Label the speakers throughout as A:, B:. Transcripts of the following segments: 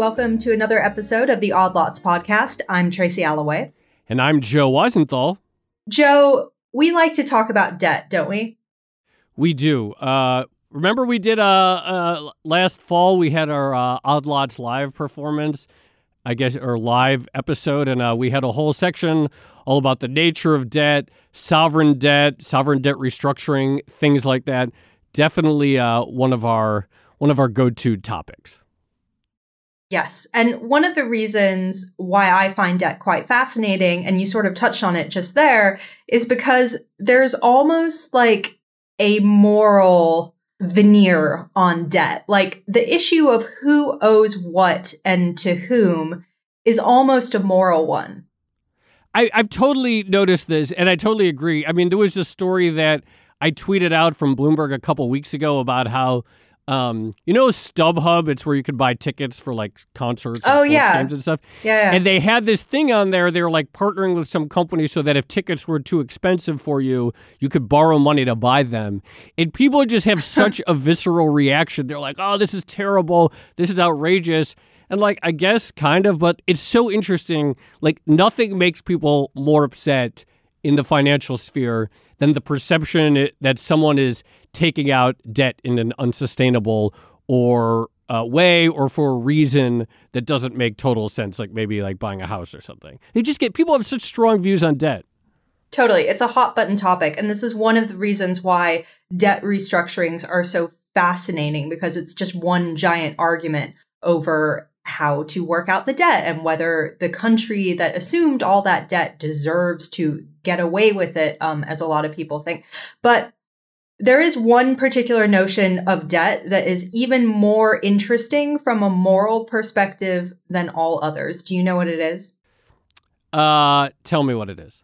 A: Welcome to another episode of the Odd Lots podcast. I'm Tracy Alloway.
B: And I'm Joe Weisenthal.
A: Joe, we like to talk about debt, don't we?
B: We do. Uh, remember, we did uh, uh, last fall, we had our uh, Odd Lots live performance, I guess, or live episode, and uh, we had a whole section all about the nature of debt, sovereign debt, sovereign debt restructuring, things like that. Definitely uh, one of our one of our go-to topics.
A: Yes. And one of the reasons why I find debt quite fascinating, and you sort of touched on it just there, is because there's almost like a moral veneer on debt. Like the issue of who owes what and to whom is almost a moral one.
B: I, I've totally noticed this, and I totally agree. I mean, there was a story that I tweeted out from Bloomberg a couple weeks ago about how um, you know StubHub? It's where you could buy tickets for like concerts,
A: oh yeah,
B: games and stuff.
A: Yeah, yeah,
B: and they had this thing on there. They were like partnering with some company so that if tickets were too expensive for you, you could borrow money to buy them. And people just have such a visceral reaction. They're like, "Oh, this is terrible. This is outrageous." And like, I guess kind of, but it's so interesting. Like, nothing makes people more upset in the financial sphere than the perception that someone is taking out debt in an unsustainable or uh, way or for a reason that doesn't make total sense, like maybe like buying a house or something. They just get people have such strong views on debt.
A: Totally. It's a hot button topic. And this is one of the reasons why debt restructurings are so fascinating because it's just one giant argument over how to work out the debt and whether the country that assumed all that debt deserves to get away with it, um, as a lot of people think. But there is one particular notion of debt that is even more interesting from a moral perspective than all others. Do you know what it is?
B: Uh, tell me what it is.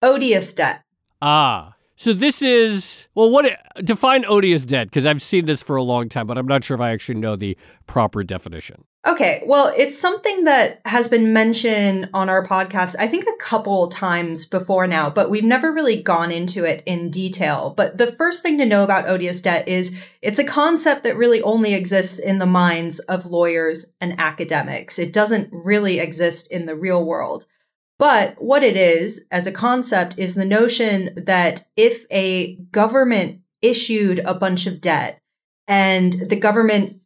A: Odious debt.
B: Ah. So this is well, what define odious debt? Because I've seen this for a long time, but I'm not sure if I actually know the proper definition.
A: Okay, well, it's something that has been mentioned on our podcast, I think a couple times before now, but we've never really gone into it in detail. But the first thing to know about odious debt is it's a concept that really only exists in the minds of lawyers and academics. It doesn't really exist in the real world. But what it is as a concept is the notion that if a government issued a bunch of debt and the government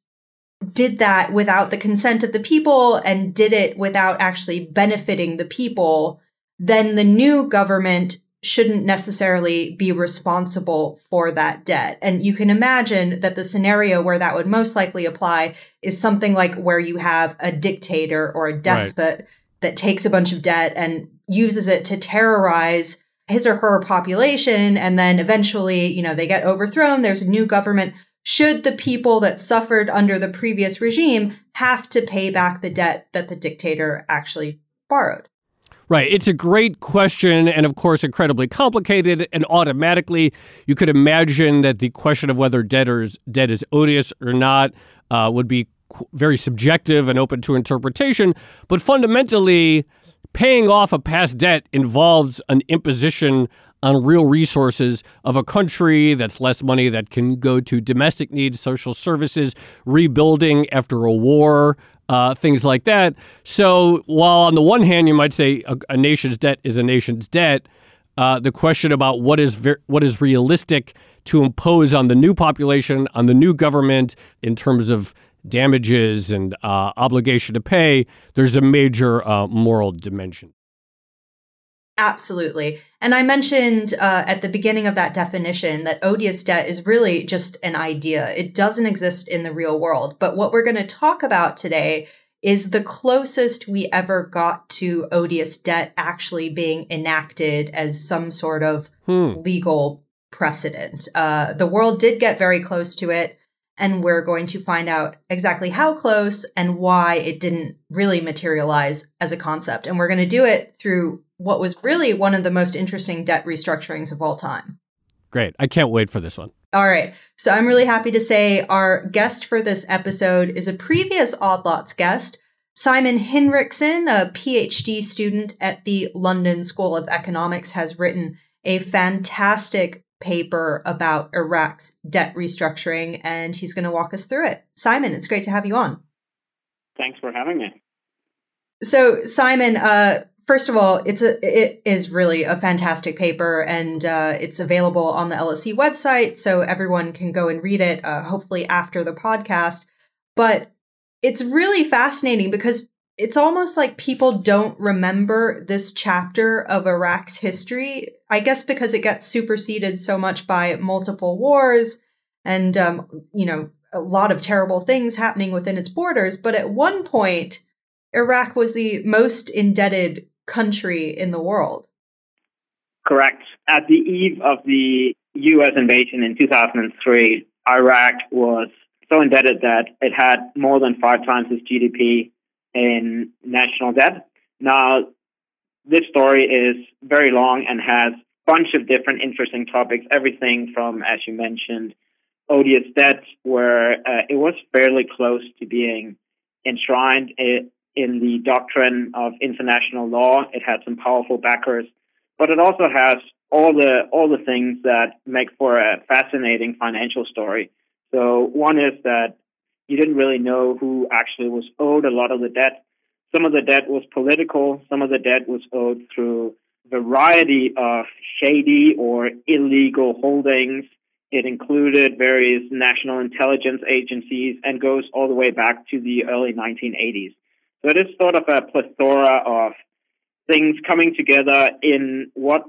A: did that without the consent of the people and did it without actually benefiting the people, then the new government shouldn't necessarily be responsible for that debt. And you can imagine that the scenario where that would most likely apply is something like where you have a dictator or a despot right that takes a bunch of debt and uses it to terrorize his or her population and then eventually you know they get overthrown there's a new government should the people that suffered under the previous regime have to pay back the debt that the dictator actually borrowed
B: Right. It's a great question, and of course, incredibly complicated. And automatically, you could imagine that the question of whether debtors debt is odious or not uh, would be very subjective and open to interpretation, but fundamentally, paying off a past debt involves an imposition on real resources of a country that's less money that can go to domestic needs, social services, rebuilding after a war, uh, things like that. So, while on the one hand, you might say a, a nation's debt is a nation's debt, uh, the question about what is ver- what is realistic to impose on the new population, on the new government, in terms of damages and uh, obligation to pay, there's a major uh, moral dimension.
A: Absolutely. And I mentioned uh, at the beginning of that definition that odious debt is really just an idea. It doesn't exist in the real world. But what we're going to talk about today is the closest we ever got to odious debt actually being enacted as some sort of hmm. legal precedent. Uh, the world did get very close to it and we're going to find out exactly how close and why it didn't really materialize as a concept. And we're going to do it through what was really one of the most interesting debt restructurings of all time.
B: Great. I can't wait for this one.
A: All right. So I'm really happy to say our guest for this episode is a previous Odd Lots guest, Simon Hinrichsen, a PhD student at the London School of Economics, has written a fantastic paper about Iraq's debt restructuring, and he's going to walk us through it. Simon, it's great to have you on.
C: Thanks for having me.
A: So, Simon, uh, first of all, it's a it is really a fantastic paper, and uh, it's available on the LSE website, so everyone can go and read it. Uh, hopefully, after the podcast. But it's really fascinating because it's almost like people don't remember this chapter of Iraq's history. I guess because it gets superseded so much by multiple wars and um, you know a lot of terrible things happening within its borders. But at one point, Iraq was the most indebted country in the world.
C: Correct. At the eve of the U.S. invasion in 2003, Iraq was so indebted that it had more than five times its GDP in national debt. Now, this story is very long and has a bunch of different interesting topics, everything from, as you mentioned, odious debt, where uh, it was fairly close to being enshrined in the doctrine of international law. It had some powerful backers, but it also has all the all the things that make for a fascinating financial story. So one is that you didn't really know who actually was owed a lot of the debt. Some of the debt was political. Some of the debt was owed through variety of shady or illegal holdings. It included various national intelligence agencies and goes all the way back to the early 1980s. So it is sort of a plethora of things coming together in what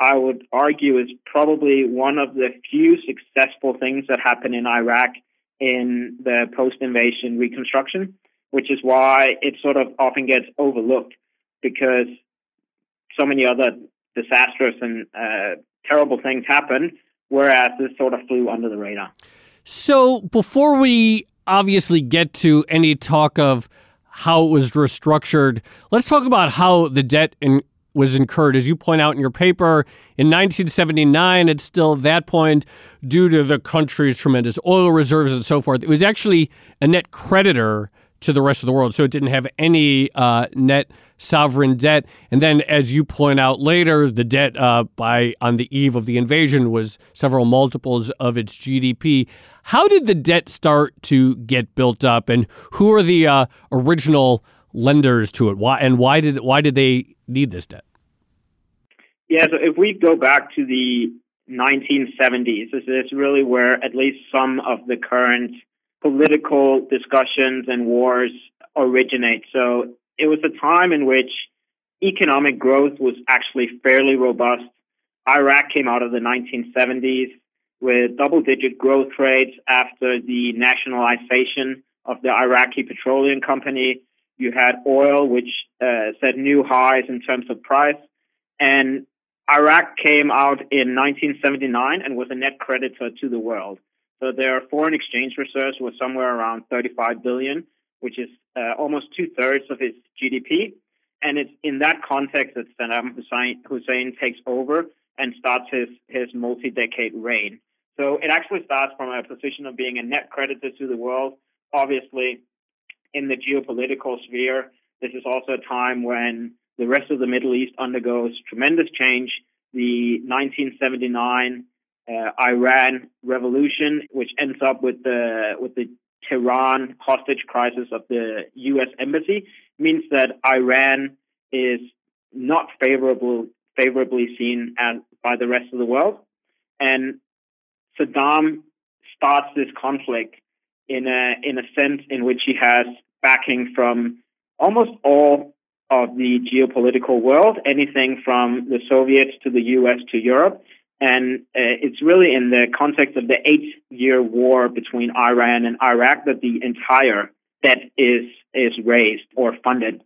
C: I would argue is probably one of the few successful things that happened in Iraq in the post invasion reconstruction, which is why it sort of often gets overlooked because so many other disastrous and uh, terrible things happen, whereas this sort of flew under the radar.
B: So before we obviously get to any talk of how it was restructured, let's talk about how the debt in, was incurred. As you point out in your paper, in 1979, it's still that point, due to the country's tremendous oil reserves and so forth, it was actually a net creditor to the rest of the world. So it didn't have any uh, net sovereign debt. And then, as you point out later, the debt uh, by on the eve of the invasion was several multiples of its GDP. How did the debt start to get built up, and who are the uh, original lenders to it? Why and why did why did they need this debt?
C: Yeah, so if we go back to the 1970s, this is really where at least some of the current political discussions and wars originate. So it was a time in which economic growth was actually fairly robust. Iraq came out of the 1970s with double digit growth rates after the nationalization of the Iraqi Petroleum Company. You had oil, which uh, set new highs in terms of price. And Iraq came out in 1979 and was a net creditor to the world. So their foreign exchange reserves were somewhere around 35 billion, which is uh, almost two thirds of its GDP. And it's in that context that Saddam Hussein, Hussein takes over and starts his, his multi decade reign. So it actually starts from a position of being a net creditor to the world. Obviously, in the geopolitical sphere, this is also a time when the rest of the Middle East undergoes tremendous change. The 1979 uh, Iran revolution, which ends up with the with the Tehran hostage crisis of the U.S. embassy, means that Iran is not favorable favorably seen as, by the rest of the world, and Saddam starts this conflict in a in a sense in which he has backing from almost all of the geopolitical world, anything from the Soviets to the US to Europe. And uh, it's really in the context of the eight year war between Iran and Iraq that the entire debt is, is raised or funded.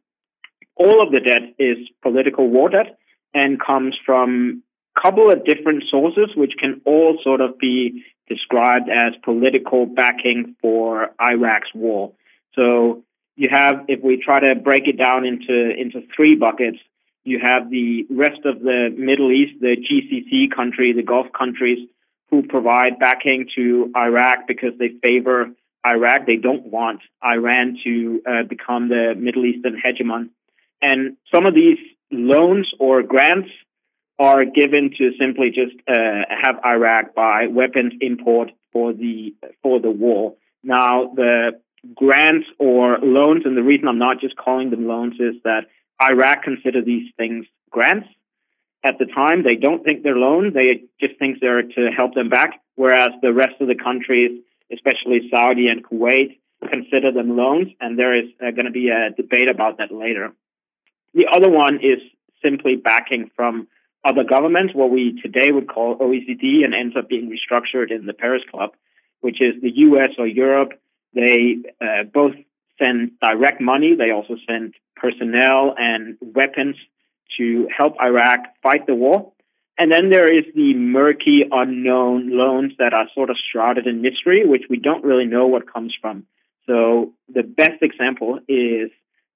C: All of the debt is political war debt and comes from couple of different sources, which can all sort of be described as political backing for Iraq's war. So you have, if we try to break it down into into three buckets, you have the rest of the Middle East, the GCC country, the Gulf countries, who provide backing to Iraq because they favor Iraq. They don't want Iran to uh, become the Middle Eastern hegemon. And some of these loans or grants are given to simply just uh, have Iraq buy weapons import for the for the war. Now the grants or loans, and the reason I'm not just calling them loans is that Iraq consider these things grants. At the time, they don't think they're loans; they just think they're to help them back. Whereas the rest of the countries, especially Saudi and Kuwait, consider them loans, and there is uh, going to be a debate about that later. The other one is simply backing from other governments, what we today would call OECD, and ends up being restructured in the Paris Club, which is the US or Europe. They uh, both send direct money, they also send personnel and weapons to help Iraq fight the war. And then there is the murky, unknown loans that are sort of shrouded in mystery, which we don't really know what comes from. So the best example is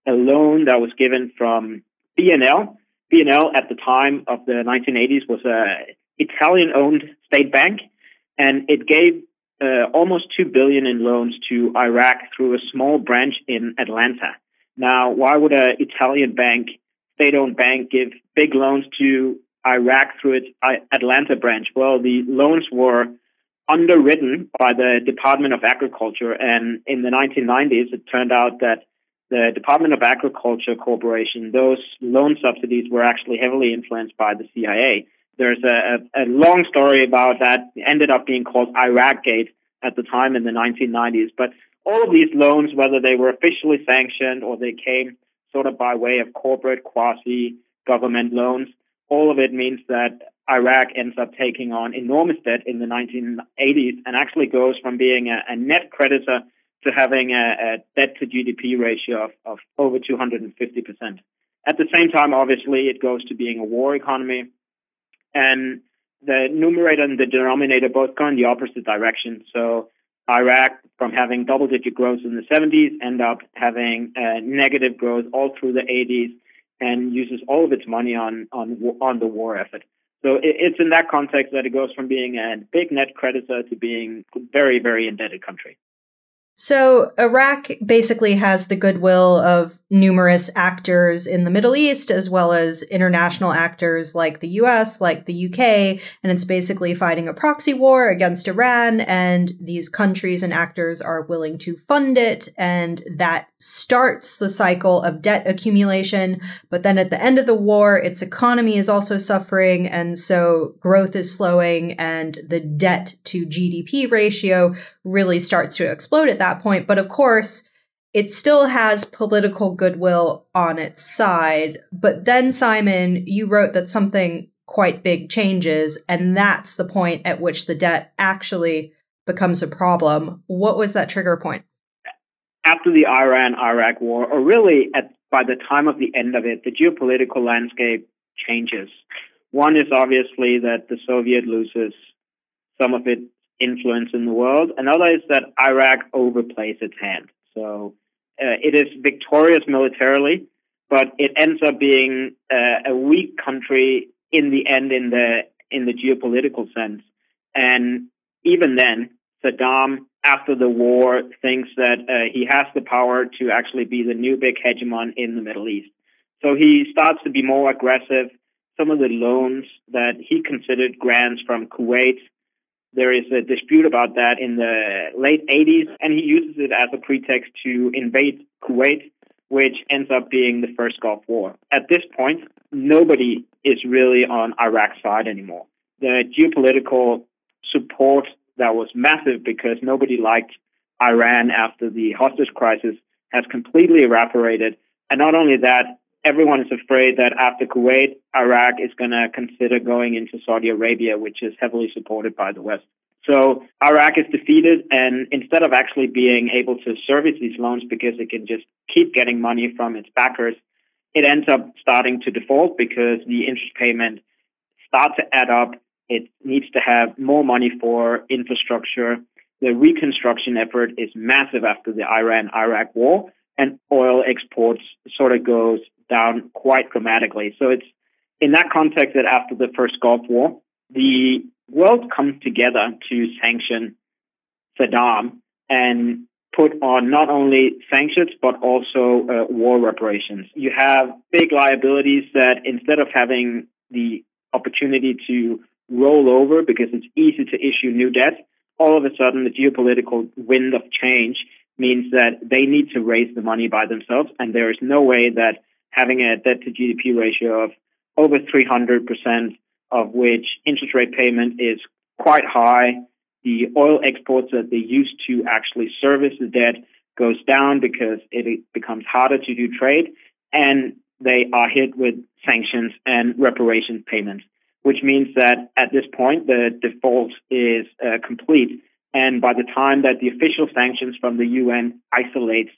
C: a loan that was given from BNL. BNL at the time of the 1980s was a Italian-owned state bank, and it gave uh, almost two billion in loans to Iraq through a small branch in Atlanta. Now, why would an Italian bank, state-owned bank, give big loans to Iraq through its Atlanta branch? Well, the loans were underwritten by the Department of Agriculture. And in the 1990s, it turned out that the Department of Agriculture Corporation, those loan subsidies were actually heavily influenced by the CIA. There's a, a, a long story about that. It ended up being called Iraq Gate at the time in the 1990s. But all of these loans, whether they were officially sanctioned or they came sort of by way of corporate quasi government loans, all of it means that Iraq ends up taking on enormous debt in the 1980s and actually goes from being a, a net creditor to having a, a debt to GDP ratio of, of over 250%. At the same time, obviously, it goes to being a war economy. And the numerator and the denominator both go in the opposite direction. So Iraq, from having double digit growth in the 70s, end up having uh, negative growth all through the 80s and uses all of its money on, on, on the war effort. So it's in that context that it goes from being a big net creditor to being a very, very indebted country.
A: So, Iraq basically has the goodwill of numerous actors in the Middle East, as well as international actors like the US, like the UK, and it's basically fighting a proxy war against Iran, and these countries and actors are willing to fund it, and that starts the cycle of debt accumulation. But then at the end of the war, its economy is also suffering, and so growth is slowing, and the debt to GDP ratio really starts to explode at that point. But of course, it still has political goodwill on its side. But then, Simon, you wrote that something quite big changes, and that's the point at which the debt actually becomes a problem. What was that trigger point?
C: After the Iran Iraq war, or really at, by the time of the end of it, the geopolitical landscape changes. One is obviously that the Soviet loses some of its influence in the world. Another is that Iraq overplays its hand. So uh, it is victorious militarily, but it ends up being uh, a weak country in the end in the in the geopolitical sense. And even then, Saddam, after the war, thinks that uh, he has the power to actually be the new big hegemon in the Middle East. So he starts to be more aggressive. Some of the loans that he considered grants from Kuwait there is a dispute about that in the late 80s, and he uses it as a pretext to invade Kuwait, which ends up being the first Gulf War. At this point, nobody is really on Iraq's side anymore. The geopolitical support that was massive because nobody liked Iran after the hostage crisis has completely evaporated. And not only that, everyone is afraid that after Kuwait, Iraq is going to consider going into Saudi Arabia, which is heavily supported by the West. So Iraq is defeated, and instead of actually being able to service these loans because it can just keep getting money from its backers, it ends up starting to default because the interest payment starts to add up. It needs to have more money for infrastructure. The reconstruction effort is massive after the Iran Iraq war, and oil exports sort of goes down quite dramatically. So it's in that context that after the first Gulf War, the world comes together to sanction Saddam and put on not only sanctions but also uh, war reparations. You have big liabilities that instead of having the opportunity to roll over because it's easy to issue new debt, all of a sudden the geopolitical wind of change means that they need to raise the money by themselves, and there is no way that having a debt to GDP ratio of over 300%, of which interest rate payment is quite high, the oil exports that they used to actually service the debt goes down because it becomes harder to do trade, and they are hit with sanctions and reparation payments, which means that at this point the default is uh, complete and by the time that the official sanctions from the UN isolates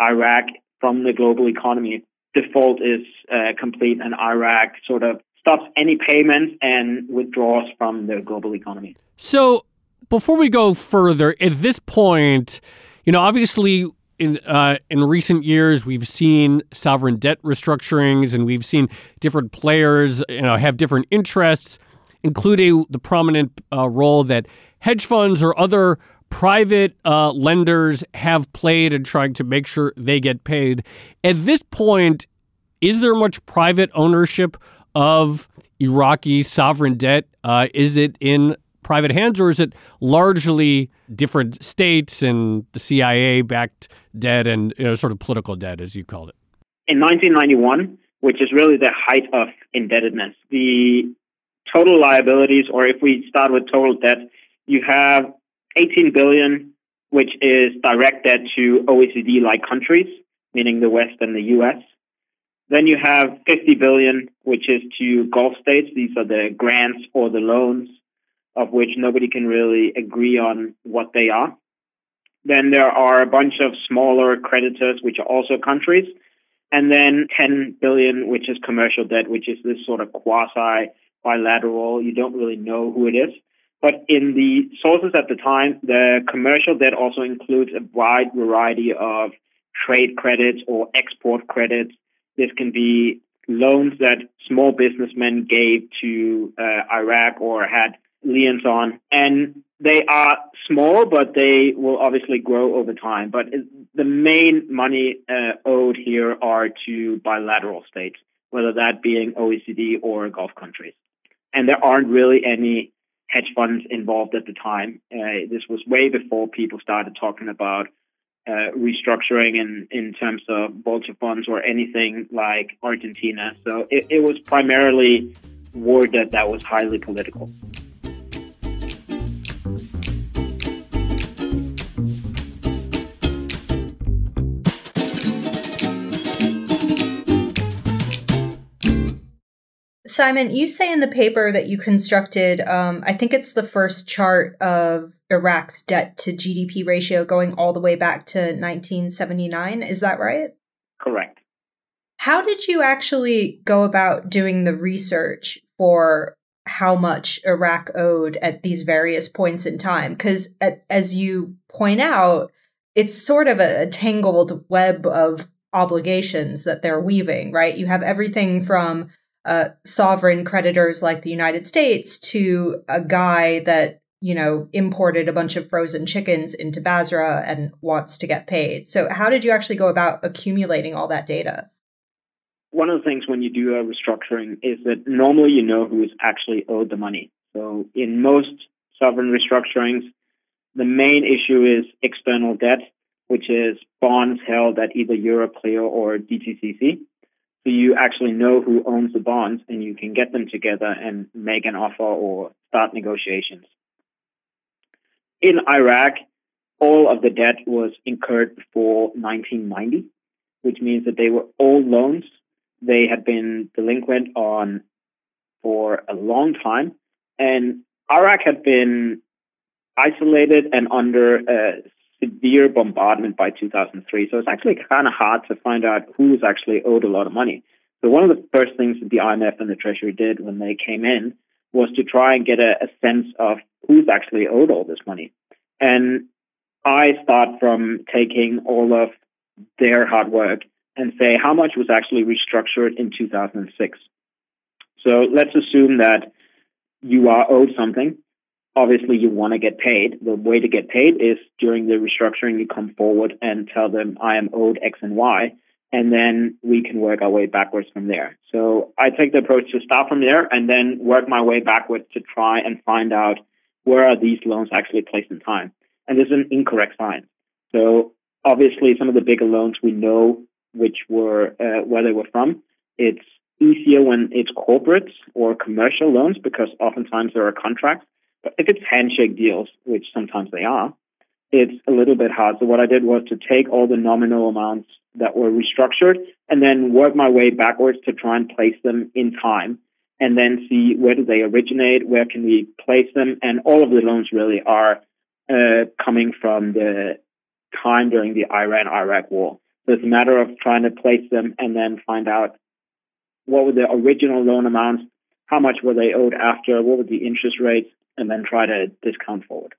C: Iraq from the global economy, default is uh, complete and Iraq sort of stops any payments and withdraws from the global economy.
B: So, before we go further, at this point, you know, obviously in uh, in recent years, we've seen sovereign debt restructurings, and we've seen different players, you know, have different interests, including the prominent uh, role that hedge funds or other private uh, lenders have played in trying to make sure they get paid. At this point, is there much private ownership of Iraqi sovereign debt? Uh, is it in private hands, or is it largely different states and the CIA backed debt and you know, sort of political debt, as you called it?
C: In 1991, which is really the height of indebtedness, the total liabilities, or if we start with total debt, you have 18 billion, which is direct debt to OECD-like countries, meaning the West and the US. Then you have 50 billion, which is to Gulf states. These are the grants or the loans of which nobody can really agree on what they are. Then there are a bunch of smaller creditors, which are also countries. And then 10 billion, which is commercial debt, which is this sort of quasi bilateral. You don't really know who it is. But in the sources at the time, the commercial debt also includes a wide variety of trade credits or export credits. This can be loans that small businessmen gave to uh, Iraq or had liens on. And they are small, but they will obviously grow over time. But the main money uh, owed here are to bilateral states, whether that being OECD or Gulf countries. And there aren't really any hedge funds involved at the time. Uh, this was way before people started talking about uh, restructuring in, in terms of vulture funds or anything like Argentina. So it, it was primarily war debt that was highly political.
A: Simon, you say in the paper that you constructed, um, I think it's the first chart of Iraq's debt to GDP ratio going all the way back to 1979. Is that right?
C: Correct.
A: How did you actually go about doing the research for how much Iraq owed at these various points in time? Because, as you point out, it's sort of a, a tangled web of obligations that they're weaving, right? You have everything from uh, sovereign creditors like the United States to a guy that you know imported a bunch of frozen chickens into Basra and wants to get paid. So how did you actually go about accumulating all that data?
C: One of the things when you do a restructuring is that normally you know who is actually owed the money. So in most sovereign restructurings, the main issue is external debt, which is bonds held at either Euroclear or DTCC. So you actually know who owns the bonds and you can get them together and make an offer or start negotiations. In Iraq, all of the debt was incurred before 1990, which means that they were all loans. They had been delinquent on for a long time. And Iraq had been isolated and under a severe bombardment by 2003. So it's actually kind of hard to find out who's actually owed a lot of money. So one of the first things that the IMF and the Treasury did when they came in was to try and get a, a sense of who's actually owed all this money. And I start from taking all of their hard work and say how much was actually restructured in 2006. So let's assume that you are owed something obviously you want to get paid. The way to get paid is during the restructuring, you come forward and tell them, I am owed X and Y. And then we can work our way backwards from there. So I take the approach to start from there and then work my way backwards to try and find out where are these loans actually placed in time. And this is an incorrect science. So obviously, some of the bigger loans we know which were uh, where they were from. It's easier when it's corporates or commercial loans because oftentimes there are contracts. If it's handshake deals, which sometimes they are, it's a little bit hard. So what I did was to take all the nominal amounts that were restructured and then work my way backwards to try and place them in time and then see where do they originate, where can we place them, and all of the loans really are uh, coming from the time during the Iran-Iraq war. So it's a matter of trying to place them and then find out what were the original loan amounts, how much were they owed after, what were the interest rates, and then try to discount forward.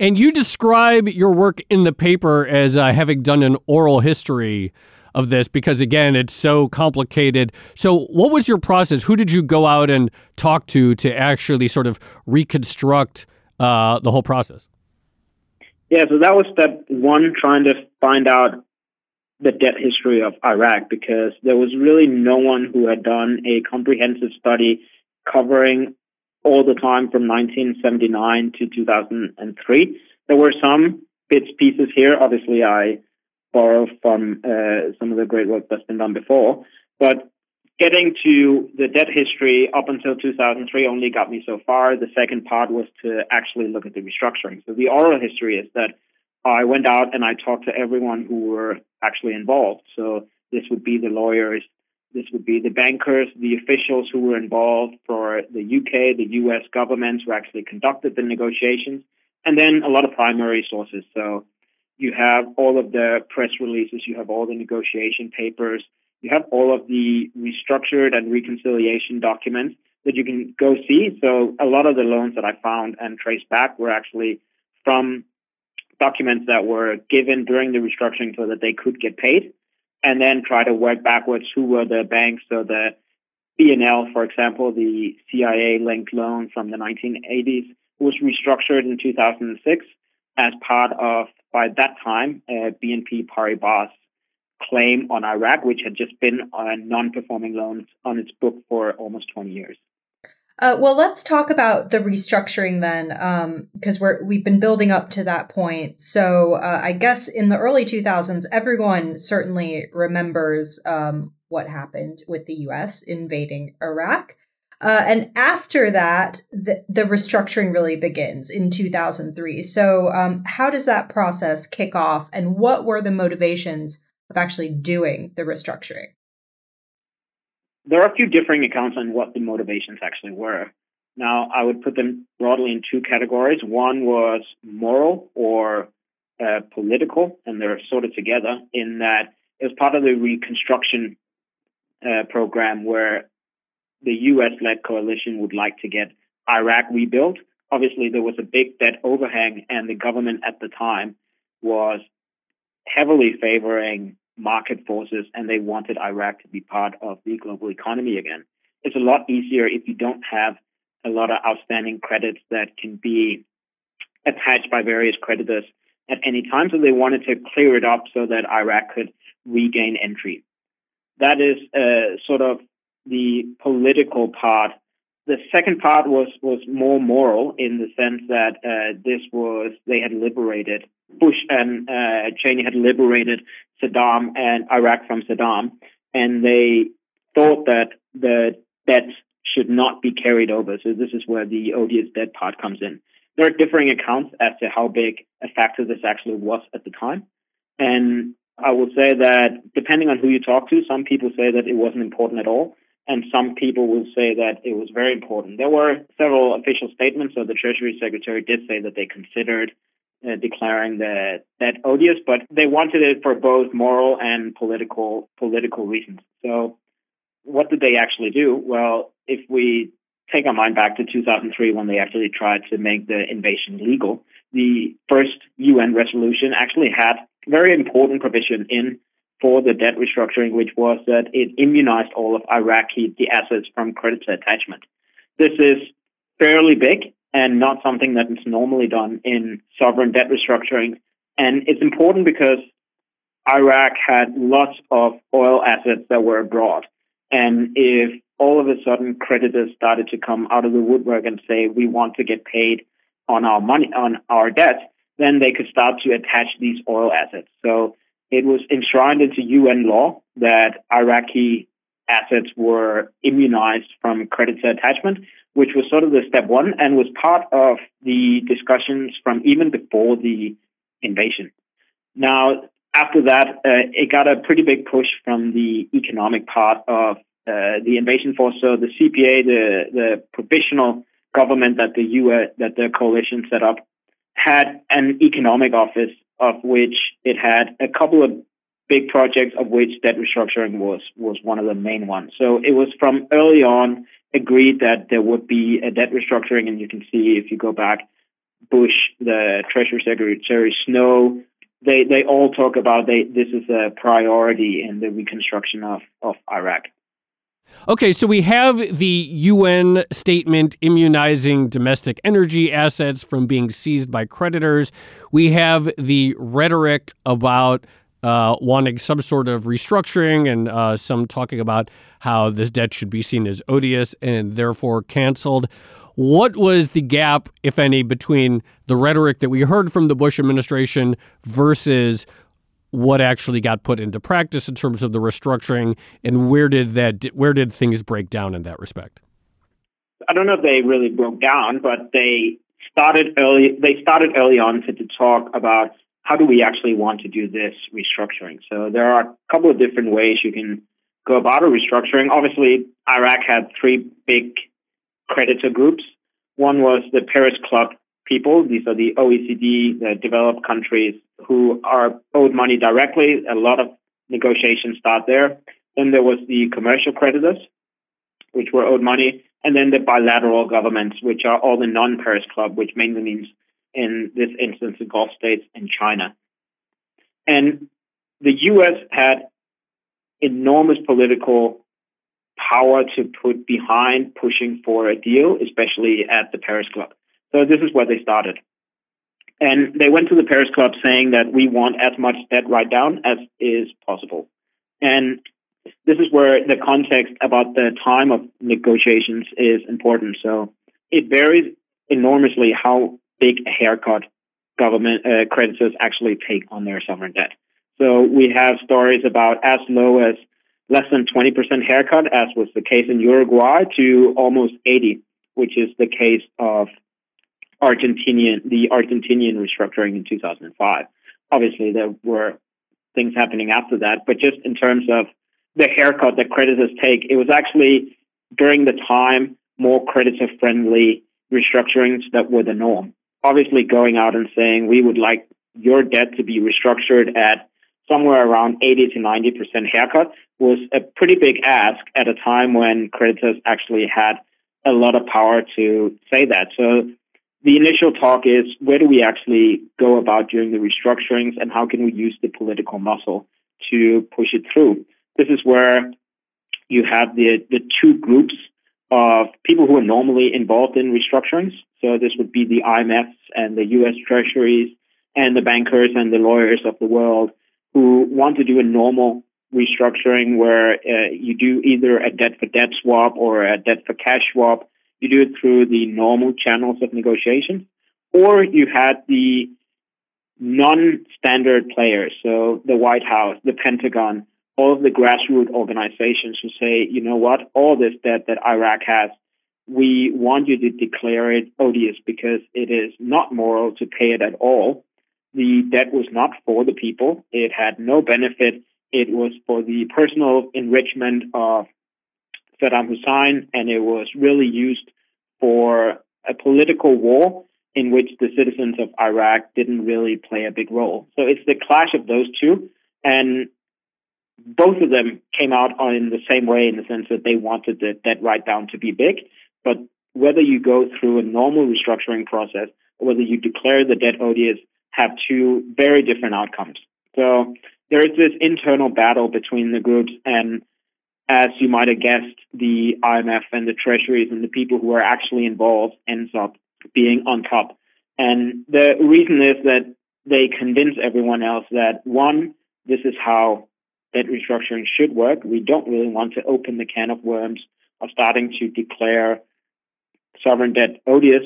B: And you describe your work in the paper as uh, having done an oral history of this because, again, it's so complicated. So, what was your process? Who did you go out and talk to to actually sort of reconstruct uh, the whole process?
C: Yeah, so that was step one, trying to find out the debt history of Iraq because there was really no one who had done a comprehensive study covering all the time from 1979 to 2003. There were some bits pieces here. Obviously, I borrow from uh, some of the great work that's been done before, but getting to the debt history up until 2003 only got me so far. The second part was to actually look at the restructuring. So the oral history is that I went out and I talked to everyone who were actually involved. So this would be the lawyers, this would be the bankers, the officials who were involved for the UK, the US governments who actually conducted the negotiations, and then a lot of primary sources. So you have all of the press releases, you have all the negotiation papers, you have all of the restructured and reconciliation documents that you can go see. So a lot of the loans that I found and traced back were actually from documents that were given during the restructuring so that they could get paid, and then try to work backwards who were the banks. So the BNL, for example, the CIA linked loan from the 1980s was restructured in 2006 as part of, by that time, uh, BNP Paribas claim on Iraq, which had just been on non-performing loans on its book for almost 20 years.
A: Uh, well, let's talk about the restructuring then, because um, we're we've been building up to that point. So uh, I guess in the early 2000s, everyone certainly remembers um, what happened with the U.S. invading Iraq, uh, and after that, the, the, restructuring really begins in 2003. So um, how does that process kick off, and what were the motivations of actually doing the restructuring?
C: There are a few differing accounts on what the motivations actually were. Now, I would put them broadly in two categories. One was moral or uh, political, and they're sort of together in that it was part of the reconstruction uh, program where the US led coalition would like to get Iraq rebuilt. Obviously, there was a big debt overhang, and the government at the time was heavily favoring market forces and they wanted Iraq to be part of the global economy again. It's a lot easier if you don't have a lot of outstanding credits that can be attached by various creditors at any time. So they wanted to clear it up so that Iraq could regain entry. That is uh, sort of the political part. The second part was was more moral in the sense that uh, this was they had liberated Bush and uh, Cheney had liberated Saddam and Iraq from Saddam, and they thought that the debt should not be carried over. So this is where the odious debt part comes in. There are differing accounts as to how big a factor this actually was at the time. And I will say that depending on who you talk to, some people say that it wasn't important at all. And some people will say that it was very important. There were several official statements. So the Treasury Secretary did say that they considered uh, declaring that that odious, but they wanted it for both moral and political political reasons. So, what did they actually do? Well, if we take our mind back to 2003 when they actually tried to make the invasion legal, the first UN resolution actually had very important provision in for the debt restructuring, which was that it immunized all of Iraqi assets from creditor attachment. This is fairly big and not something that is normally done in sovereign debt restructuring. And it's important because Iraq had lots of oil assets that were abroad. And if all of a sudden creditors started to come out of the woodwork and say, we want to get paid on our money, on our debt, then they could start to attach these oil assets. So it was enshrined into UN law that Iraqi assets were immunized from creditor attachment, which was sort of the step one and was part of the discussions from even before the invasion. Now, after that, uh, it got a pretty big push from the economic part of uh, the invasion force. So the CPA, the the provisional government that the US that the coalition set up, had an economic office of which it had a couple of big projects of which debt restructuring was was one of the main ones. So it was from early on agreed that there would be a debt restructuring, and you can see if you go back, Bush, the Treasury Secretary Snow, they they all talk about they this is a priority in the reconstruction of of Iraq.
B: Okay, so we have the UN statement immunizing domestic energy assets from being seized by creditors. We have the rhetoric about uh, wanting some sort of restructuring and uh, some talking about how this debt should be seen as odious and therefore canceled. What was the gap, if any, between the rhetoric that we heard from the Bush administration versus what actually got put into practice in terms of the restructuring, and where did that where did things break down in that respect?
C: I don't know if they really broke down, but they started early. They started early on to, to talk about how do we actually want to do this restructuring? So there are a couple of different ways you can go about a restructuring. Obviously, Iraq had three big creditor groups. One was the Paris Club people. These are the OECD, the developed countries who are owed money directly. A lot of negotiations start there. Then there was the commercial creditors, which were owed money. And then the bilateral governments, which are all the non-Paris Club, which mainly means in this instance, the Gulf states and China. And the U.S. had enormous political power to put behind pushing for a deal, especially at the Paris Club. So this is where they started. And they went to the Paris Club saying that we want as much debt write down as is possible. And this is where the context about the time of negotiations is important. So it varies enormously how big haircut government uh, creditors actually take on their sovereign debt. So we have stories about as low as less than 20% haircut, as was the case in Uruguay, to almost 80, which is the case of Argentinian the Argentinian restructuring in 2005. Obviously, there were things happening after that, but just in terms of the haircut that creditors take, it was actually during the time more creditor friendly restructurings that were the norm obviously going out and saying we would like your debt to be restructured at somewhere around 80 to 90% haircut was a pretty big ask at a time when creditors actually had a lot of power to say that. So the initial talk is where do we actually go about doing the restructurings and how can we use the political muscle to push it through? This is where you have the, the two groups of people who are normally involved in restructurings. So this would be the IMFs and the US treasuries and the bankers and the lawyers of the world who want to do a normal restructuring where uh, you do either a debt for debt swap or a debt for cash swap. You do it through the normal channels of negotiation. Or you had the non standard players, so the White House, the Pentagon, all of the grassroots organizations who say, you know what, all this debt that Iraq has, we want you to declare it odious because it is not moral to pay it at all. The debt was not for the people. It had no benefit. It was for the personal enrichment of Saddam Hussein, and it was really used for a political war in which the citizens of Iraq didn't really play a big role. So it's the clash of those two. And both of them came out in the same way in the sense that they wanted the debt write down to be big. But whether you go through a normal restructuring process or whether you declare the debt odious have two very different outcomes. So there is this internal battle between the groups and as you might have guessed, the IMF and the treasuries and the people who are actually involved ends up being on top. And the reason is that they convince everyone else that one, this is how debt restructuring should work. We don't really want to open the can of worms of starting to declare sovereign debt odious.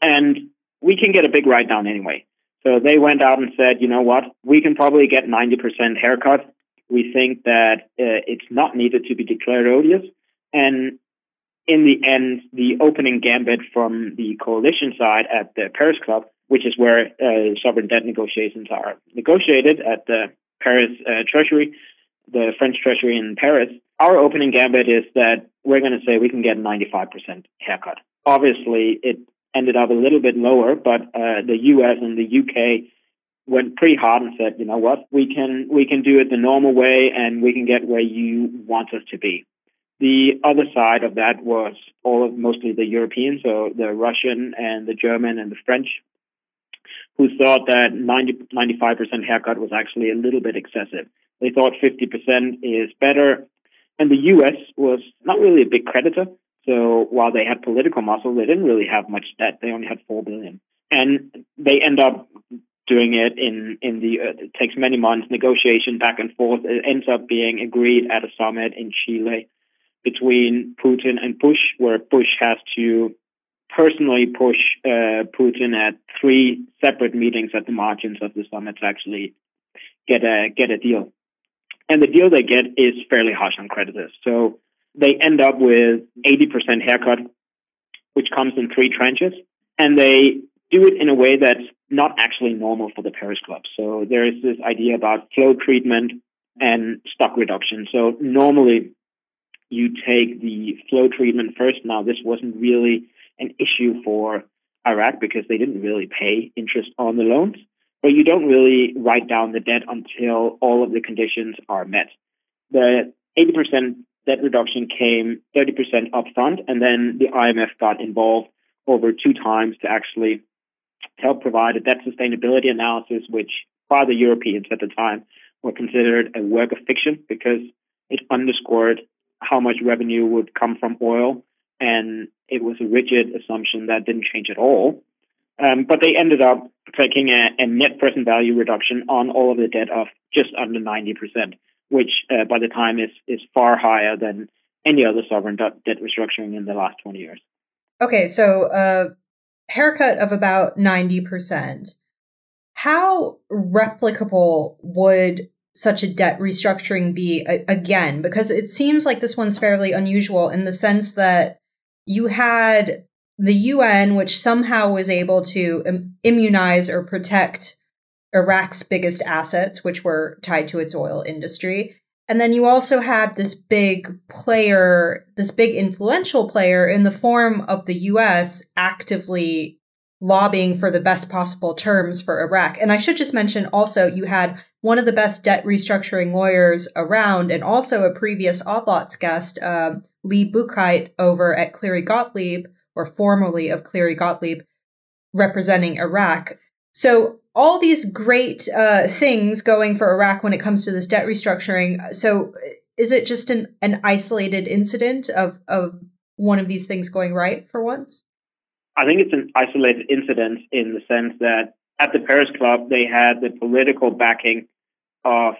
C: And we can get a big write down anyway. So they went out and said, you know what, we can probably get 90% haircut. We think that uh, it's not needed to be declared odious. And in the end, the opening gambit from the coalition side at the Paris Club, which is where uh, sovereign debt negotiations are negotiated at the Paris uh, Treasury, the French Treasury in Paris, our opening gambit is that we're going to say we can get a 95% haircut. Obviously, it ended up a little bit lower, but uh, the US and the UK went pretty hard and said, you know what, we can we can do it the normal way, and we can get where you want us to be. The other side of that was all of mostly the Europeans, so the Russian and the German and the French, who thought that 90, 95% haircut was actually a little bit excessive. They thought 50% is better. And the US was not really a big creditor. So while they had political muscle, they didn't really have much debt. They only had 4 billion. And they end up doing it in in the uh, it takes many months negotiation back and forth it ends up being agreed at a summit in Chile between Putin and Bush where Bush has to personally push uh, Putin at three separate meetings at the margins of the summit to actually get a get a deal and the deal they get is fairly harsh on creditors so they end up with 80% haircut which comes in three tranches and they do it in a way that's not actually normal for the Paris Club. So there is this idea about flow treatment and stock reduction. So normally you take the flow treatment first. Now this wasn't really an issue for Iraq because they didn't really pay interest on the loans, but you don't really write down the debt until all of the conditions are met. The 80% debt reduction came 30% upfront, and then the IMF got involved over two times to actually help provide a debt sustainability analysis, which by the Europeans at the time were considered a work of fiction because it underscored how much revenue would come from oil, and it was a rigid assumption that didn't change at all. Um, but they ended up taking a, a, net present value reduction on all of the debt of just under 90%, which uh, by the time is, is far higher than any other sovereign debt restructuring in the last 20 years.
A: Okay, so uh, haircut of about 90%. How replicable would such a debt restructuring be again? Because it seems like this one's fairly unusual in the sense that you had the UN, which somehow was able to Im- immunize or protect Iraq's biggest assets, which were tied to its oil industry. And then you also had this big player, this big influential player in the form of the US actively lobbying for the best possible terms for Iraq. And I should just mention also, you had one of the best debt restructuring lawyers around and also a previous Odd Lots guest, um, Lee Buchheit over at Cleary Gottlieb, or formerly of Cleary Gottlieb, representing Iraq. So all these great uh, things going for Iraq when it comes to this debt restructuring. So is it just an, an isolated incident of, of one of these things going right for once?
C: I think it's an isolated incident in the sense that at the Paris Club, they had the political backing of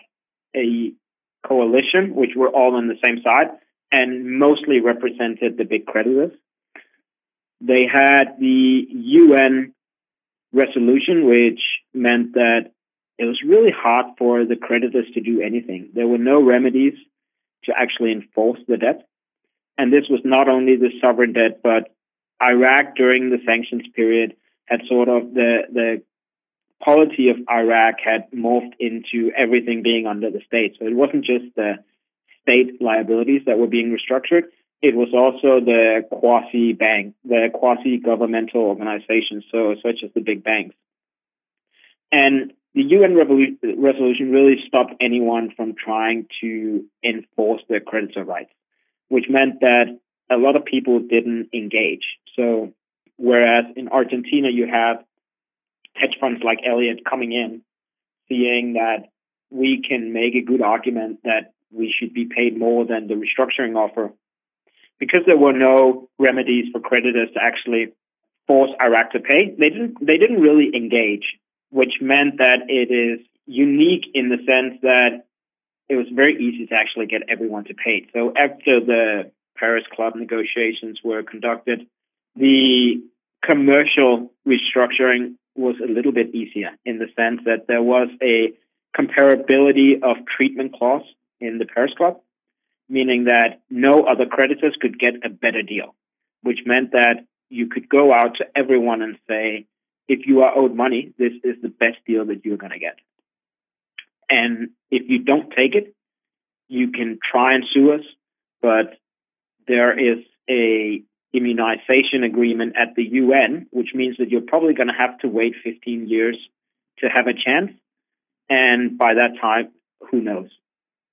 C: a coalition, which were all on the same side and mostly represented the big creditors. They had the UN resolution, which meant that it was really hard for the creditors to do anything. There were no remedies to actually enforce the debt. And this was not only the sovereign debt, but Iraq during the sanctions period had sort of the, the polity of Iraq had morphed into everything being under the state. So it wasn't just the state liabilities that were being restructured, it was also the quasi bank, the quasi governmental organizations, so such as the big banks. And the UN resolution really stopped anyone from trying to enforce their creditor rights, which meant that a lot of people didn't engage. So, whereas in Argentina you have hedge funds like Elliott coming in, seeing that we can make a good argument that we should be paid more than the restructuring offer because there were no remedies for creditors to actually force Iraq to pay, they didn't they didn't really engage, which meant that it is unique in the sense that it was very easy to actually get everyone to pay. So after the Paris Club negotiations were conducted, the commercial restructuring was a little bit easier in the sense that there was a comparability of treatment clause in the Paris Club, meaning that no other creditors could get a better deal, which meant that you could go out to everyone and say, if you are owed money, this is the best deal that you're going to get. And if you don't take it, you can try and sue us, but there is a immunization agreement at the UN, which means that you're probably going to have to wait 15 years to have a chance. And by that time, who knows?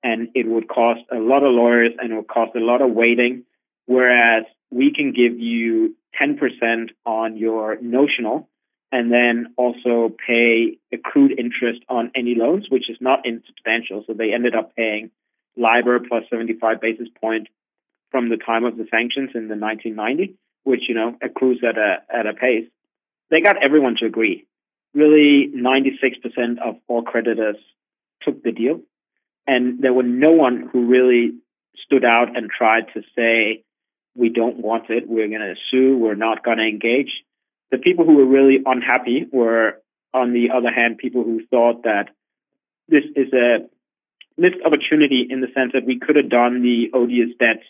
C: And it would cost a lot of lawyers and it would cost a lot of waiting. Whereas we can give you 10% on your notional and then also pay accrued interest on any loans, which is not insubstantial. So they ended up paying LIBOR plus 75 basis point from the time of the sanctions in the 1990, which you know accrues at a at a pace. They got everyone to agree. Really, 96% of all creditors took the deal, and there were no one who really stood out and tried to say, "We don't want it. We're going to sue. We're not going to engage." The people who were really unhappy were, on the other hand, people who thought that this is a missed opportunity in the sense that we could have done the odious debt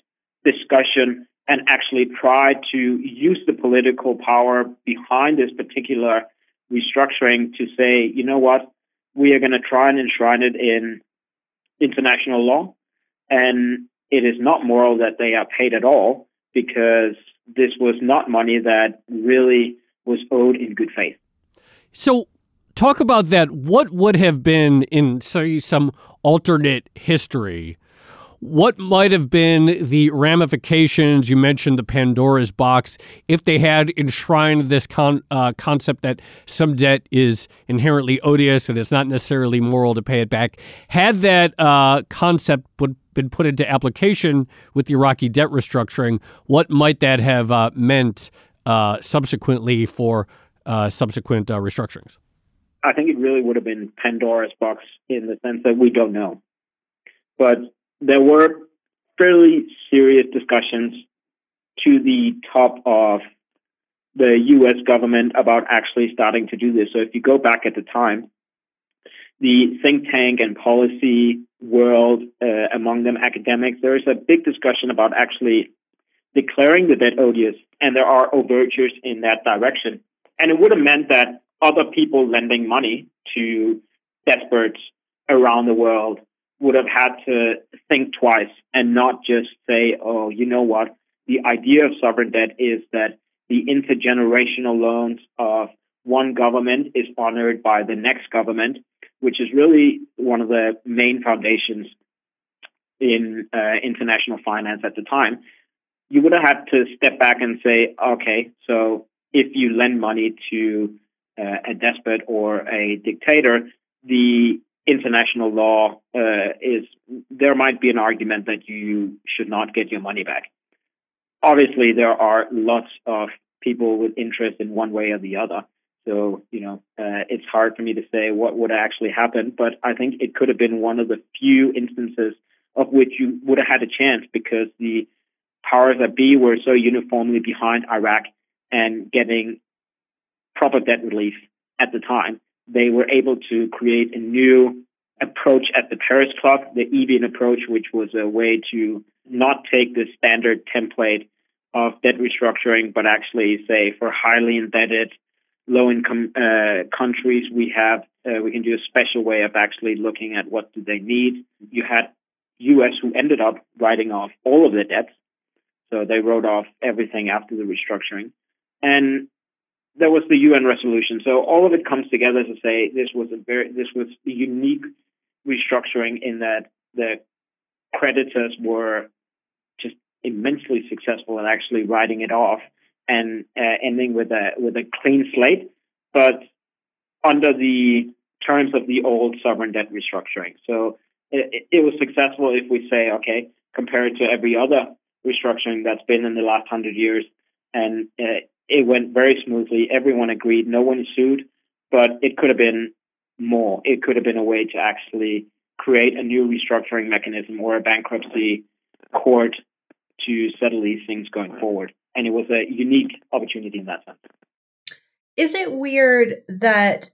C: discussion and actually try to use the political power behind this particular restructuring to say, you know what, we are going to try and enshrine it in international law. And it is not moral that they are paid at all because this was not money that really was owed in good faith.
B: So, talk about that. What would have been in, say, some alternate history? What might have been the ramifications? You mentioned the Pandora's box. If they had enshrined this con- uh, concept that some debt is inherently odious and it's not necessarily moral to pay it back, had that uh, concept put, been put into application with the Iraqi debt restructuring, what might that have uh, meant uh, subsequently for uh, subsequent uh, restructurings?
C: I think it really would have been Pandora's box in the sense that we don't know. But there were fairly serious discussions to the top of the US government about actually starting to do this. So if you go back at the time, the think tank and policy world, uh, among them academics, there is a big discussion about actually declaring the debt odious, and there are overtures in that direction. And it would have meant that other people lending money to desperates around the world would have had to think twice and not just say, oh, you know what? The idea of sovereign debt is that the intergenerational loans of one government is honored by the next government, which is really one of the main foundations in uh, international finance at the time. You would have had to step back and say, okay, so if you lend money to uh, a despot or a dictator, the international law uh, is there might be an argument that you should not get your money back. Obviously, there are lots of people with interest in one way or the other. So, you know, uh, it's hard for me to say what would actually happen, but I think it could have been one of the few instances of which you would have had a chance because the powers that be were so uniformly behind Iraq and getting proper debt relief at the time they were able to create a new approach at the Paris Club, the Evian approach, which was a way to not take the standard template of debt restructuring, but actually say for highly indebted, low income uh, countries, we have uh, we can do a special way of actually looking at what do they need. You had U.S. who ended up writing off all of their debts, so they wrote off everything after the restructuring, and there was the UN resolution. So all of it comes together to say this was a very this was a unique restructuring in that the creditors were just immensely successful in actually writing it off and uh, ending with a with a clean slate, but under the terms of the old sovereign debt restructuring. So it, it was successful if we say, okay, compared to every other restructuring that's been in the last hundred years, and uh, it went very smoothly. Everyone agreed. No one sued, but it could have been more. It could have been a way to actually create a new restructuring mechanism or a bankruptcy court to settle these things going forward. And it was a unique opportunity in that sense.
A: Is it weird that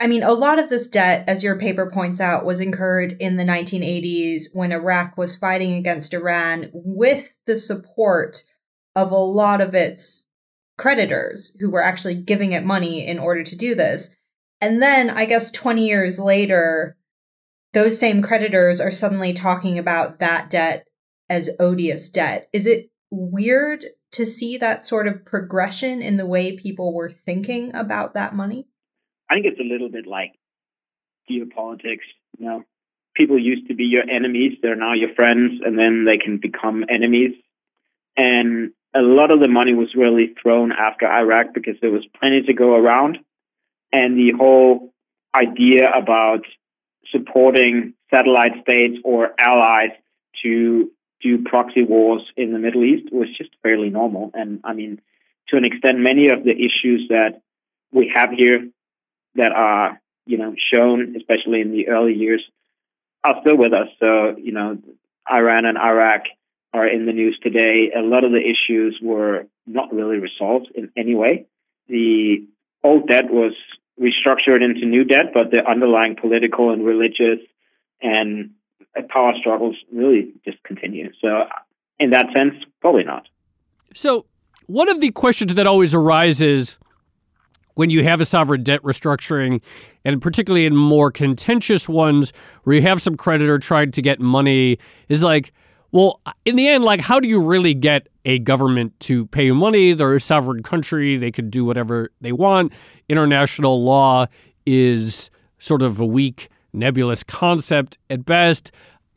A: I mean, a lot of this debt, as your paper points out, was incurred in the 1980s when Iraq was fighting against Iran with the support of a lot of its creditors who were actually giving it money in order to do this. And then, I guess 20 years later, those same creditors are suddenly talking about that debt as odious debt. Is it weird to see that sort of progression in the way people were thinking about that money?
C: I think it's a little bit like geopolitics. You know, people used to be your enemies; they're now your friends, and then they can become enemies. And a lot of the money was really thrown after Iraq because there was plenty to go around, and the whole idea about supporting satellite states or allies to do proxy wars in the Middle East was just fairly normal. And I mean, to an extent, many of the issues that we have here that are you know shown, especially in the early years, are still with us. So you know, Iran and Iraq are in the news today. A lot of the issues were not really resolved in any way. The old debt was restructured into new debt, but the underlying political and religious and power struggles really just continue. So, in that sense, probably not.
B: So, one of the questions that always arises when you have a sovereign debt restructuring, and particularly in more contentious ones where you have some creditor trying to get money, is like, well, in the end, like, how do you really get a government to pay you money? They're a sovereign country, they can do whatever they want. International law is sort of a weak, nebulous concept at best.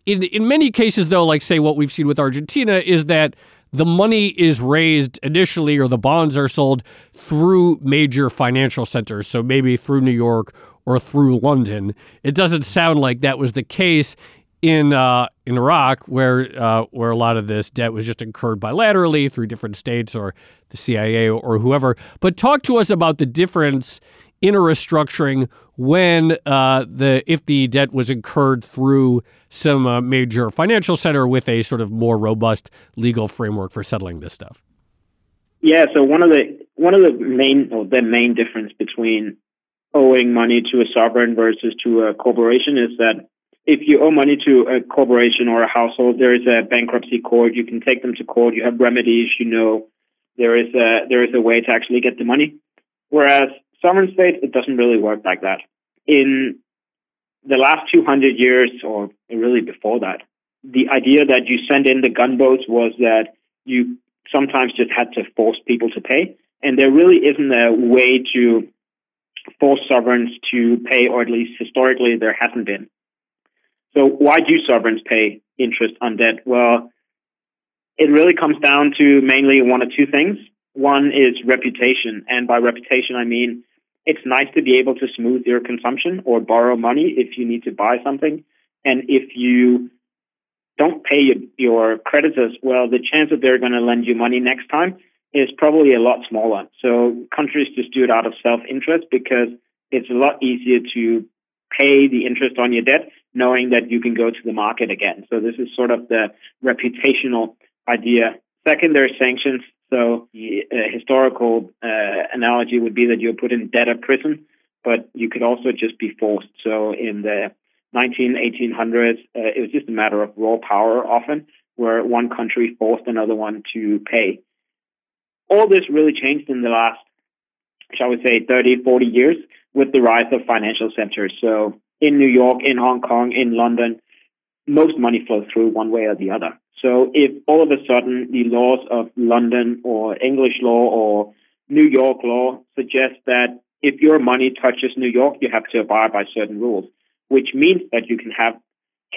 B: In, in many cases, though, like, say, what we've seen with Argentina is that the money is raised initially or the bonds are sold through major financial centers. So maybe through New York or through London. It doesn't sound like that was the case in uh, in Iraq, where uh, where a lot of this debt was just incurred bilaterally through different states or the CIA or whoever. But talk to us about the difference in a restructuring when uh, the if the debt was incurred through some uh, major financial center with a sort of more robust legal framework for settling this stuff.
C: Yeah, so one of the one of the main or the main difference between owing money to a sovereign versus to a corporation is that if you owe money to a corporation or a household, there is a bankruptcy court. You can take them to court. You have remedies. You know there is a there is a way to actually get the money. Whereas sovereign states, it doesn't really work like that. In the last 200 years, or really before that, the idea that you send in the gunboats was that you sometimes just had to force people to pay. And there really isn't a way to force sovereigns to pay, or at least historically, there hasn't been. So, why do sovereigns pay interest on debt? Well, it really comes down to mainly one or two things. One is reputation. And by reputation, I mean it's nice to be able to smooth your consumption or borrow money if you need to buy something. And if you don't pay your creditors, well, the chance that they're going to lend you money next time is probably a lot smaller. So countries just do it out of self interest because it's a lot easier to pay the interest on your debt knowing that you can go to the market again. So this is sort of the reputational idea. Second, there are sanctions. So the uh, historical uh, analogy would be that you're put in debtor prison, but you could also just be forced. So in the 19, 1800s, uh, it was just a matter of raw power often, where one country forced another one to pay. All this really changed in the last, shall we say, 30, 40 years with the rise of financial centers. So in New York, in Hong Kong, in London, most money flows through one way or the other. So if all of a sudden the laws of London or English law or New York law suggest that if your money touches New York, you have to abide by certain rules, which means that you can have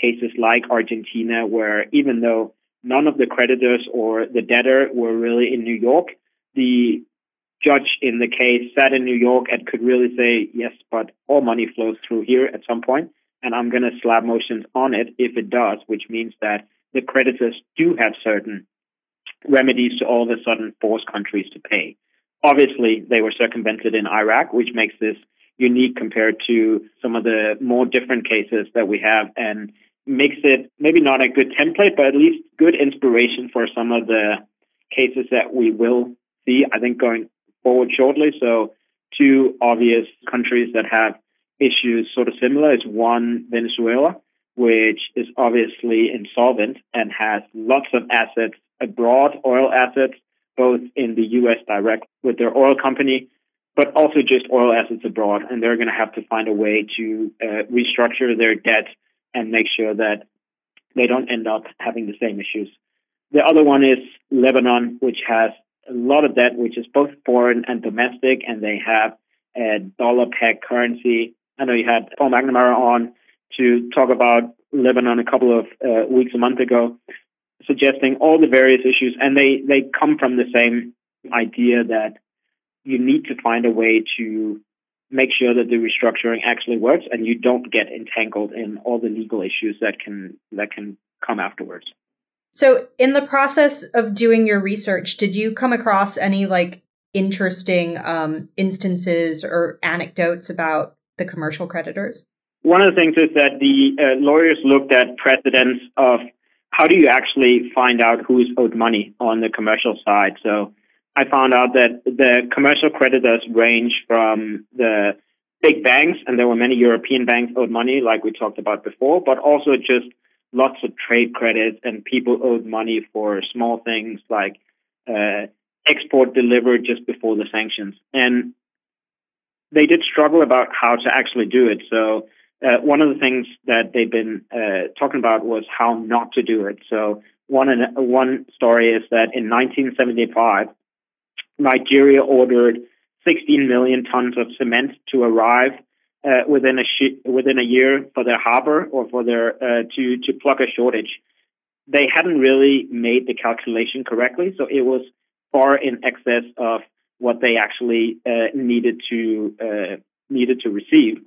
C: cases like Argentina, where even though none of the creditors or the debtor were really in New York, the judge in the case sat in New York and could really say, yes, but all money flows through here at some point, and I'm going to slap motions on it if it does, which means that the creditors do have certain remedies to all of a sudden force countries to pay. Obviously, they were circumvented in Iraq, which makes this unique compared to some of the more different cases that we have and makes it maybe not a good template, but at least good inspiration for some of the cases that we will see, I think, going forward shortly. So two obvious countries that have issues sort of similar is one, Venezuela, which is obviously insolvent and has lots of assets abroad, oil assets, both in the U.S. direct with their oil company, but also just oil assets abroad. And they're going to have to find a way to uh, restructure their debt and make sure that they don't end up having the same issues. The other one is Lebanon, which has a lot of debt, which is both foreign and domestic, and they have a dollar peg currency. I know you had Paul McNamara on to talk about Lebanon a couple of uh, weeks, a month ago, suggesting all the various issues, and they, they come from the same idea that you need to find a way to make sure that the restructuring actually works and you don't get entangled in all the legal issues that can that can come afterwards.
A: So, in the process of doing your research, did you come across any like interesting um, instances or anecdotes about the commercial creditors?
C: One of the things is that the uh, lawyers looked at precedents of how do you actually find out who's owed money on the commercial side. So, I found out that the commercial creditors range from the big banks, and there were many European banks owed money, like we talked about before, but also just lots of trade credits, and people owed money for small things like uh, export delivered just before the sanctions. And they did struggle about how to actually do it. So uh, one of the things that they've been uh, talking about was how not to do it. So one one story is that in 1975, Nigeria ordered 16 million tons of cement to arrive uh, within a sh- within a year for their harbor or for their uh, to to plug a shortage. They hadn't really made the calculation correctly, so it was far in excess of what they actually uh, needed to uh, needed to receive.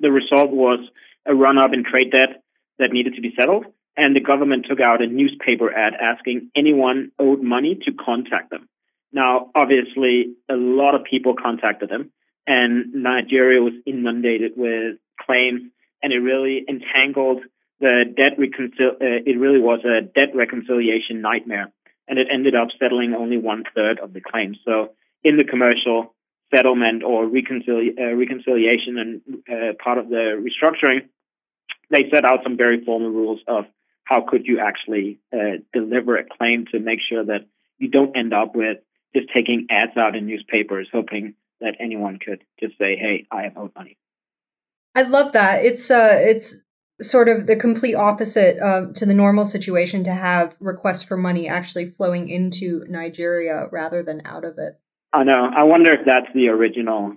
C: The result was a run up in trade debt that needed to be settled, and the government took out a newspaper ad asking anyone owed money to contact them. Now, obviously, a lot of people contacted them and Nigeria was inundated with claims, and it really entangled the debt reconcil. Uh, it really was a debt reconciliation nightmare, and it ended up settling only one third of the claims. So, in the commercial settlement or reconcili- uh, reconciliation and uh, part of the restructuring, they set out some very formal rules of how could you actually uh, deliver a claim to make sure that you don't end up with just taking ads out in newspapers, hoping that anyone could just say, "Hey, I have owed money."
A: I love that. It's uh, it's sort of the complete opposite uh, to the normal situation to have requests for money actually flowing into Nigeria rather than out of it.
C: I know. I wonder if that's the original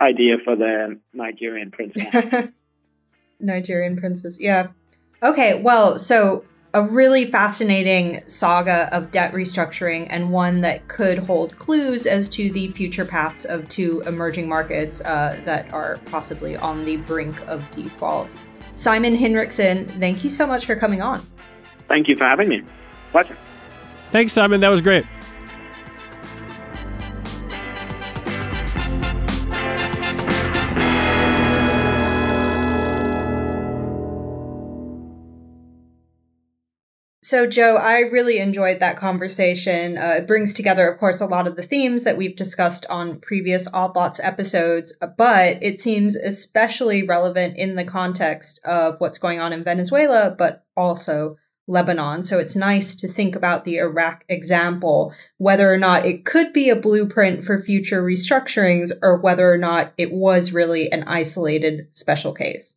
C: idea for the Nigerian princess.
A: Nigerian princess, yeah. Okay, well, so a really fascinating saga of debt restructuring and one that could hold clues as to the future paths of two emerging markets uh, that are possibly on the brink of default. Simon Hinrichsen, thank you so much for coming on.
C: Thank you for having me. Pleasure.
B: Thanks, Simon. That was great.
A: So, Joe, I really enjoyed that conversation. Uh, it brings together, of course, a lot of the themes that we've discussed on previous Lots episodes, but it seems especially relevant in the context of what's going on in Venezuela, but also Lebanon. So it's nice to think about the Iraq example, whether or not it could be a blueprint for future restructurings or whether or not it was really an isolated special case.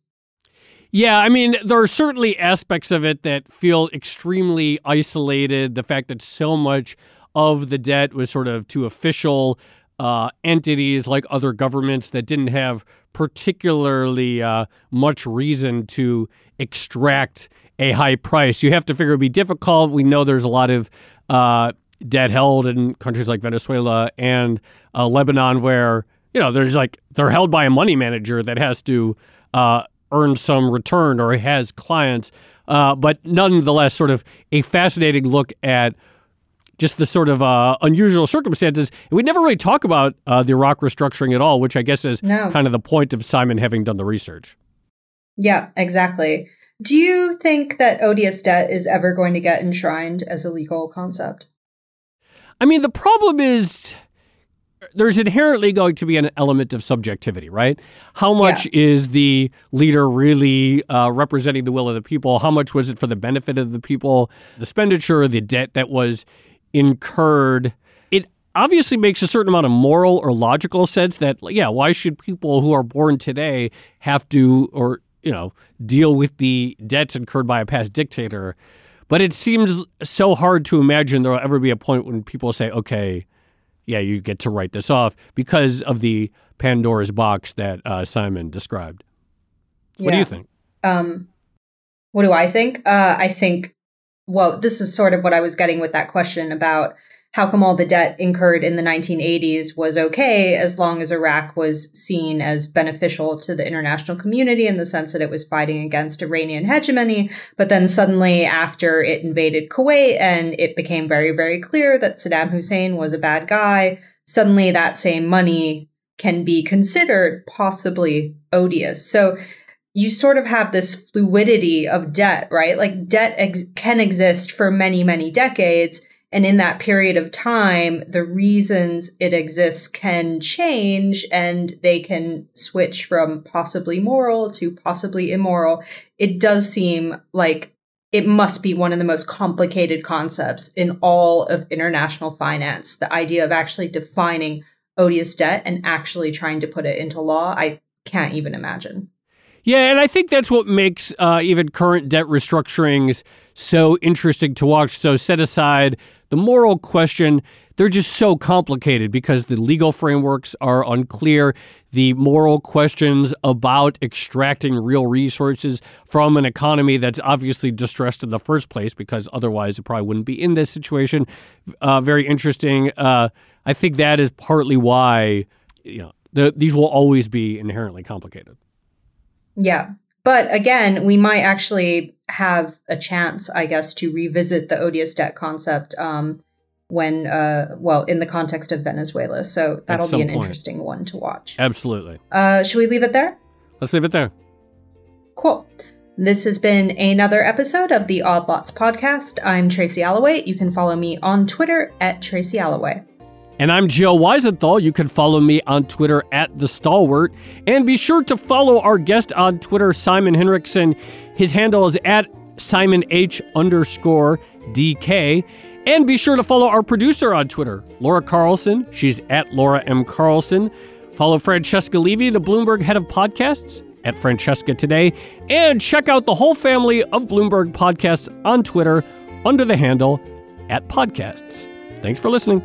B: Yeah, I mean, there are certainly aspects of it that feel extremely isolated. The fact that so much of the debt was sort of to official uh, entities like other governments that didn't have particularly uh, much reason to extract a high price. You have to figure it would be difficult. We know there's a lot of uh, debt held in countries like Venezuela and uh, Lebanon where, you know, there's like, they're held by a money manager that has to uh, earned some return or has clients. Uh, but nonetheless, sort of a fascinating look at just the sort of uh, unusual circumstances. And we never really talk about uh, the Iraq restructuring at all, which I guess is no. kind of the point of Simon having done the research.
A: Yeah, exactly. Do you think that odious debt is ever going to get enshrined as a legal concept?
B: I mean, the problem is there's inherently going to be an element of subjectivity, right? How much yeah. is the leader really uh, representing the will of the people? How much was it for the benefit of the people? The expenditure, the debt that was incurred. It obviously makes a certain amount of moral or logical sense that, yeah, why should people who are born today have to, or, you know, deal with the debts incurred by a past dictator? But it seems so hard to imagine there will ever be a point when people say, okay, yeah, you get to write this off because of the Pandora's box that uh, Simon described. What yeah. do you think?
A: Um, what do I think? Uh, I think, well, this is sort of what I was getting with that question about how come all the debt incurred in the 1980s was okay as long as Iraq was seen as beneficial to the international community in the sense that it was fighting against Iranian hegemony. But then suddenly, after it invaded Kuwait and it became very, very clear that Saddam Hussein was a bad guy, suddenly that same money can be considered possibly odious. So you sort of have this fluidity of debt, right? Like debt ex- can exist for many, many decades and in that period of time, the reasons it exists can change and they can switch from possibly moral to possibly immoral. It does seem like it must be one of the most complicated concepts in all of international finance. The idea of actually defining odious debt and actually trying to put it into law, I can't even imagine.
B: Yeah, and I think that's what makes uh, even current debt restructurings so interesting to watch. So set aside the moral question, they're just so complicated because the legal frameworks are unclear. The moral questions about extracting real resources from an economy that's obviously distressed in the first place, because otherwise it probably wouldn't be in this situation. Uh, very interesting. Uh, I think that is partly why you know the, these will always be inherently complicated.
A: Yeah. But again, we might actually have a chance, I guess, to revisit the odious debt concept um, when, uh, well, in the context of Venezuela. So that'll be an point. interesting one to watch.
B: Absolutely.
A: Uh, should we leave it there?
B: Let's leave it there.
A: Cool. This has been another episode of the Odd Lots podcast. I'm Tracy Alloway. You can follow me on Twitter at Tracy Alloway.
B: And I'm Joe Weisenthal. You can follow me on Twitter at The Stalwart. And be sure to follow our guest on Twitter, Simon Hinrichsen. His handle is at Simon H underscore DK. And be sure to follow our producer on Twitter, Laura Carlson. She's at Laura M. Carlson. Follow Francesca Levy, the Bloomberg head of podcasts, at Francesca Today. And check out the whole family of Bloomberg podcasts on Twitter under the handle at podcasts. Thanks for listening.